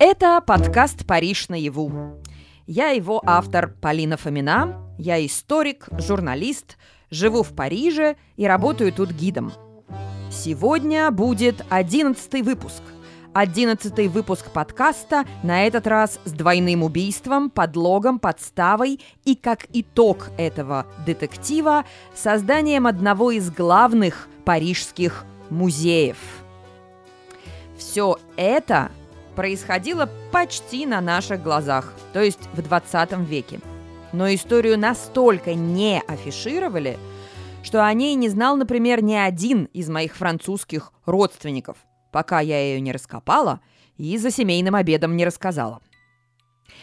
Это подкаст «Париж наяву». Я его автор Полина Фомина. Я историк, журналист, живу в Париже и работаю тут гидом. Сегодня будет одиннадцатый выпуск. Одиннадцатый выпуск подкаста, на этот раз с двойным убийством, подлогом, подставой и, как итог этого детектива, созданием одного из главных парижских музеев. Все это происходило почти на наших глазах, то есть в 20 веке. Но историю настолько не афишировали, что о ней не знал, например, ни один из моих французских родственников, пока я ее не раскопала и за семейным обедом не рассказала.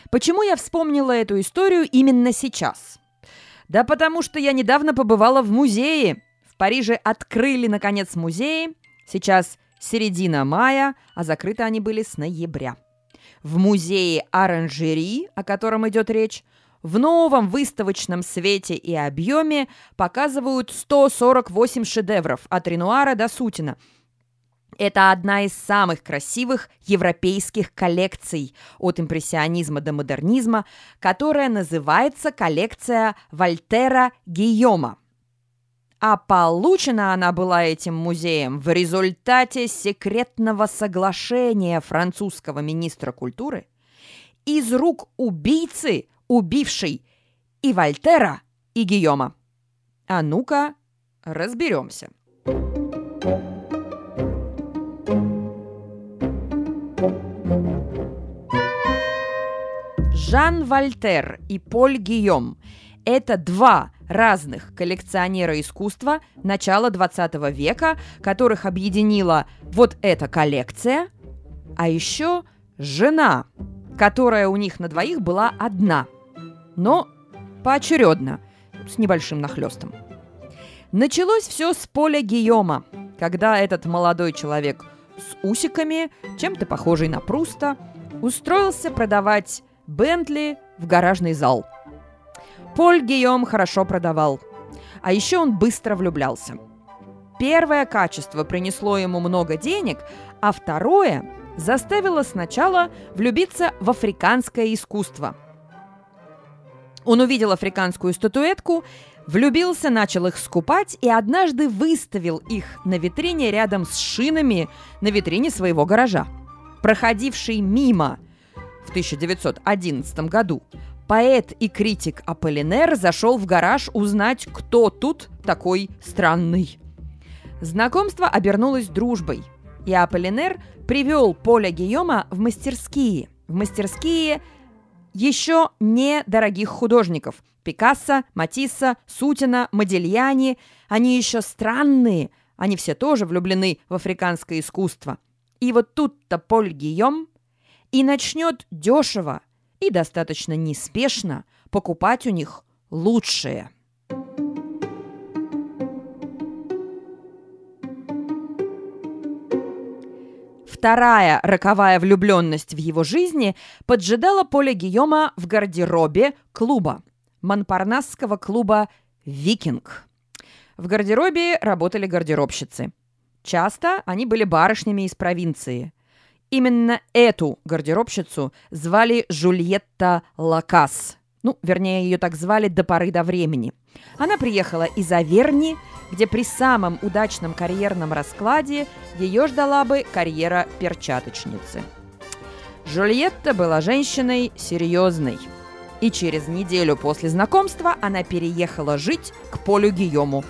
Почему я вспомнила эту историю именно сейчас? Да потому что я недавно побывала в музее. В Париже открыли, наконец, музеи. Сейчас середина мая, а закрыты они были с ноября. В музее оранжерии, о котором идет речь, в новом выставочном свете и объеме показывают 148 шедевров от Ренуара до Сутина. Это одна из самых красивых европейских коллекций от импрессионизма до модернизма, которая называется коллекция Вольтера Гийома – а получена она была этим музеем в результате секретного соглашения французского министра культуры из рук убийцы, убившей и Вольтера, и Гийома. А ну-ка, разберемся. Жан Вольтер и Поль Гийом – это два разных коллекционера искусства начала 20 века, которых объединила вот эта коллекция, а еще жена, которая у них на двоих была одна, но поочередно, с небольшим нахлестом. Началось все с поля Гийома, когда этот молодой человек с усиками, чем-то похожий на Пруста, устроился продавать Бентли в гаражный зал – Поль Гийом хорошо продавал. А еще он быстро влюблялся. Первое качество принесло ему много денег, а второе заставило сначала влюбиться в африканское искусство. Он увидел африканскую статуэтку, влюбился, начал их скупать и однажды выставил их на витрине рядом с шинами на витрине своего гаража. Проходивший мимо в 1911 году Поэт и критик Аполлинер зашел в гараж узнать, кто тут такой странный. Знакомство обернулось дружбой, и Аполлинер привел Поля Гийома в мастерские. В мастерские еще не дорогих художников. Пикассо, Матисса, Сутина, Модельяни. Они еще странные. Они все тоже влюблены в африканское искусство. И вот тут-то Поль Гийом и начнет дешево – и достаточно неспешно покупать у них лучшее. Вторая роковая влюбленность в его жизни поджидала Поля Гийома в гардеробе клуба, Монпарнасского клуба «Викинг». В гардеробе работали гардеробщицы. Часто они были барышнями из провинции. Именно эту гардеробщицу звали Жульетта Лакас. Ну, вернее, ее так звали до поры до времени. Она приехала из Аверни, где при самом удачном карьерном раскладе ее ждала бы карьера перчаточницы. Жульетта была женщиной серьезной. И через неделю после знакомства она переехала жить к Полю Гийому.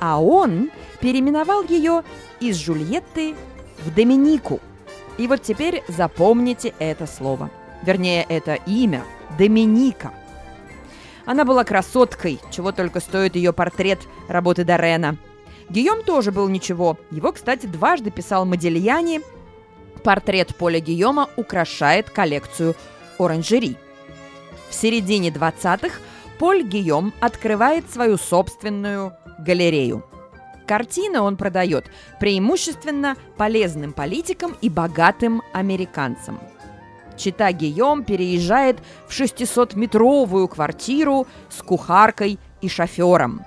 А он переименовал ее из Жульетты в Доминику – и вот теперь запомните это слово. Вернее, это имя – Доминика. Она была красоткой, чего только стоит ее портрет работы Дорена. Гийом тоже был ничего. Его, кстати, дважды писал Модельяни. Портрет Поля Гийома украшает коллекцию оранжери. В середине 20-х Поль Гийом открывает свою собственную галерею – Картины он продает преимущественно полезным политикам и богатым американцам. Чита Гийом переезжает в 600-метровую квартиру с кухаркой и шофером.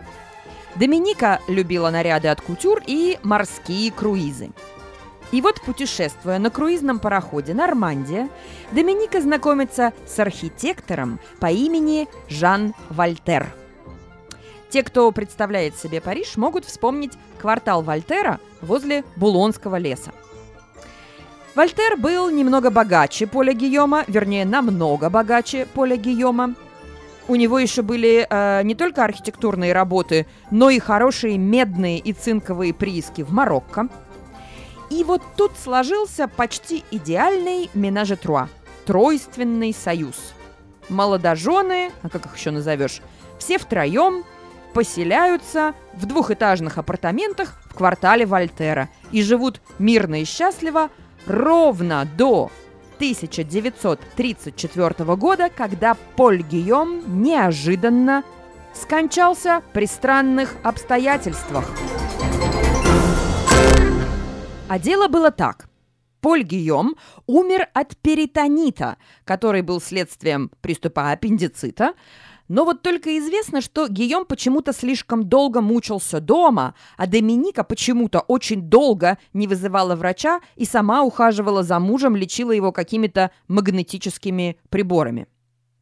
Доминика любила наряды от кутюр и морские круизы. И вот, путешествуя на круизном пароходе «Нормандия», Доминика знакомится с архитектором по имени Жан Вольтер. Те, кто представляет себе Париж, могут вспомнить квартал Вольтера возле Булонского леса. Вольтер был немного богаче Поля Гийома, вернее, намного богаче Поля Гийома. У него еще были э, не только архитектурные работы, но и хорошие медные и цинковые прииски в Марокко – и вот тут сложился почти идеальный менаже труа – тройственный союз. Молодожены, а как их еще назовешь, все втроем поселяются в двухэтажных апартаментах в квартале Вольтера и живут мирно и счастливо ровно до 1934 года, когда Поль Гийом неожиданно скончался при странных обстоятельствах. А дело было так. Поль Гийом умер от перитонита, который был следствием приступа аппендицита, но вот только известно, что Гийом почему-то слишком долго мучился дома, а Доминика почему-то очень долго не вызывала врача и сама ухаживала за мужем, лечила его какими-то магнетическими приборами.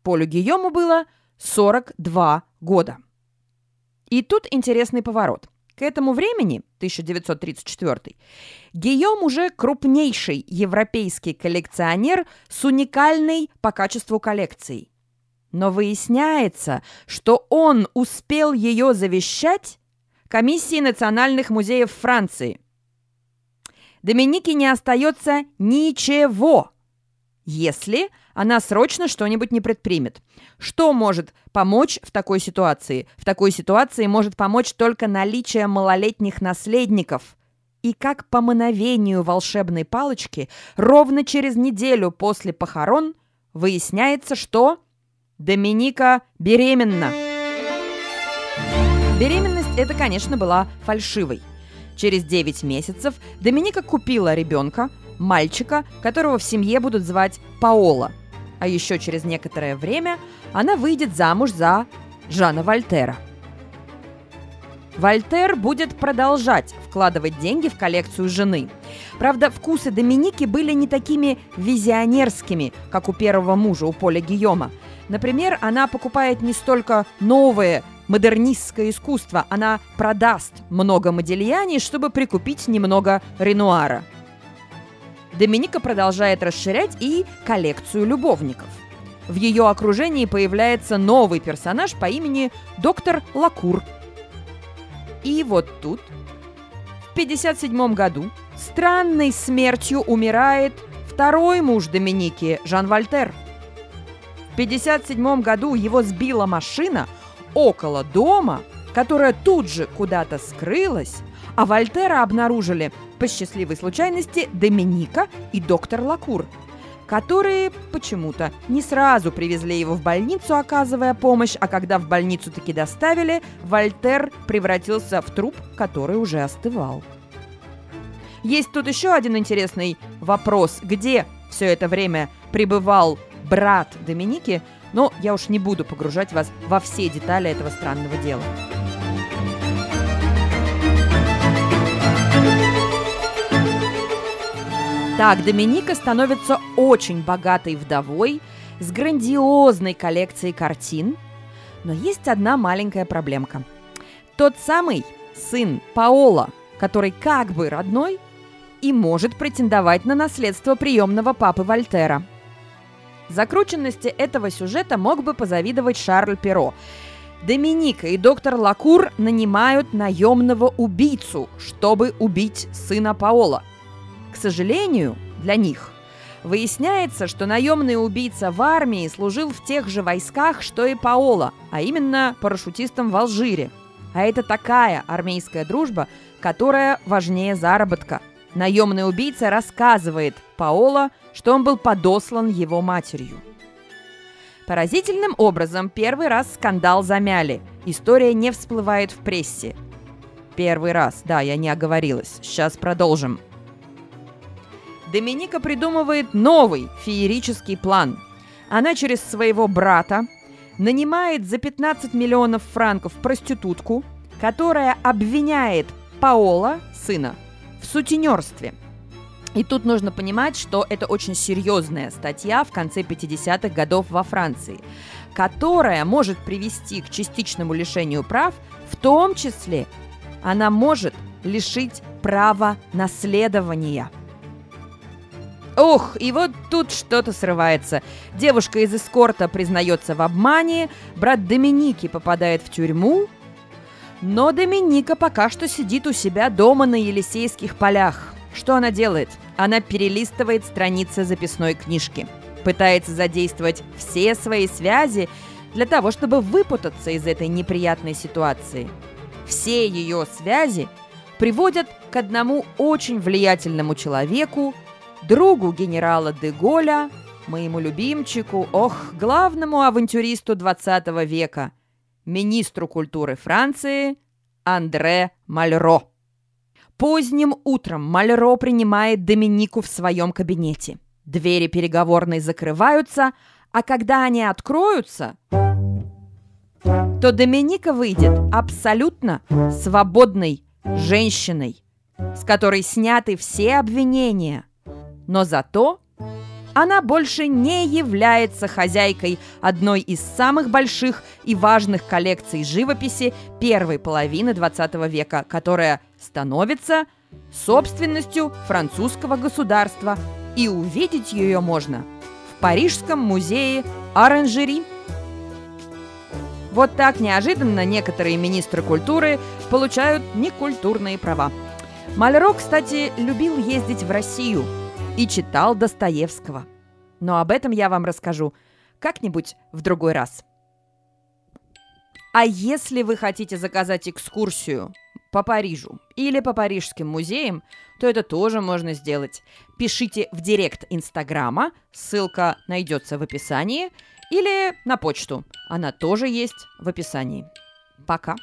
Полю Гийому было 42 года. И тут интересный поворот. К этому времени, 1934, Гийом уже крупнейший европейский коллекционер с уникальной по качеству коллекцией. Но выясняется, что он успел ее завещать Комиссии национальных музеев Франции. Доминике не остается ничего, если она срочно что-нибудь не предпримет. Что может помочь в такой ситуации? В такой ситуации может помочь только наличие малолетних наследников. И как по мановению волшебной палочки, ровно через неделю после похорон выясняется, что Доминика беременна. Беременность это, конечно, была фальшивой. Через 9 месяцев Доминика купила ребенка, мальчика, которого в семье будут звать Паола – а еще через некоторое время она выйдет замуж за Жана Вольтера. Вольтер будет продолжать вкладывать деньги в коллекцию жены. Правда, вкусы Доминики были не такими визионерскими, как у первого мужа, у Поля Гийома. Например, она покупает не столько новое модернистское искусство, она продаст много модельяний, чтобы прикупить немного Ренуара – Доминика продолжает расширять и коллекцию любовников. В ее окружении появляется новый персонаж по имени доктор Лакур. И вот тут, в 1957 году, странной смертью умирает второй муж Доминики, Жан Вольтер. В 1957 году его сбила машина около дома, которая тут же куда-то скрылась, а Вольтера обнаружили по счастливой случайности Доминика и доктор Лакур, которые почему-то не сразу привезли его в больницу, оказывая помощь, а когда в больницу таки доставили, Вольтер превратился в труп, который уже остывал. Есть тут еще один интересный вопрос, где все это время пребывал брат Доминики, но я уж не буду погружать вас во все детали этого странного дела. Так, Доминика становится очень богатой вдовой с грандиозной коллекцией картин. Но есть одна маленькая проблемка. Тот самый сын Паола, который как бы родной, и может претендовать на наследство приемного папы Вольтера. Закрученности этого сюжета мог бы позавидовать Шарль Перо. Доминика и доктор Лакур нанимают наемного убийцу, чтобы убить сына Паола – к сожалению, для них выясняется, что наемный убийца в армии служил в тех же войсках, что и Паола, а именно парашютистом в Алжире. А это такая армейская дружба, которая важнее заработка. Наемный убийца рассказывает Паола, что он был подослан его матерью. Поразительным образом первый раз скандал замяли. История не всплывает в прессе. Первый раз, да, я не оговорилась. Сейчас продолжим. Доминика придумывает новый феерический план. Она через своего брата нанимает за 15 миллионов франков проститутку, которая обвиняет Паола, сына, сутенерстве. И тут нужно понимать, что это очень серьезная статья в конце 50-х годов во Франции, которая может привести к частичному лишению прав, в том числе она может лишить права наследования. Ох, и вот тут что-то срывается. Девушка из эскорта признается в обмане, брат Доминики попадает в тюрьму, но Доминика пока что сидит у себя дома на Елисейских полях. Что она делает? Она перелистывает страницы записной книжки. Пытается задействовать все свои связи для того, чтобы выпутаться из этой неприятной ситуации. Все ее связи приводят к одному очень влиятельному человеку, другу генерала Деголя, моему любимчику, ох, главному авантюристу 20 века, министру культуры Франции Андре Мальро. Поздним утром Мальро принимает Доминику в своем кабинете. Двери переговорной закрываются, а когда они откроются, то Доминика выйдет абсолютно свободной женщиной, с которой сняты все обвинения. Но зато она больше не является хозяйкой одной из самых больших и важных коллекций живописи первой половины 20 века, которая становится собственностью французского государства, и увидеть ее можно в Парижском музее Оранжери. Вот так неожиданно некоторые министры культуры получают некультурные права. Мальро, кстати, любил ездить в Россию – и читал Достоевского. Но об этом я вам расскажу как-нибудь в другой раз. А если вы хотите заказать экскурсию по Парижу или по парижским музеям, то это тоже можно сделать. Пишите в директ Инстаграма, ссылка найдется в описании, или на почту, она тоже есть в описании. Пока!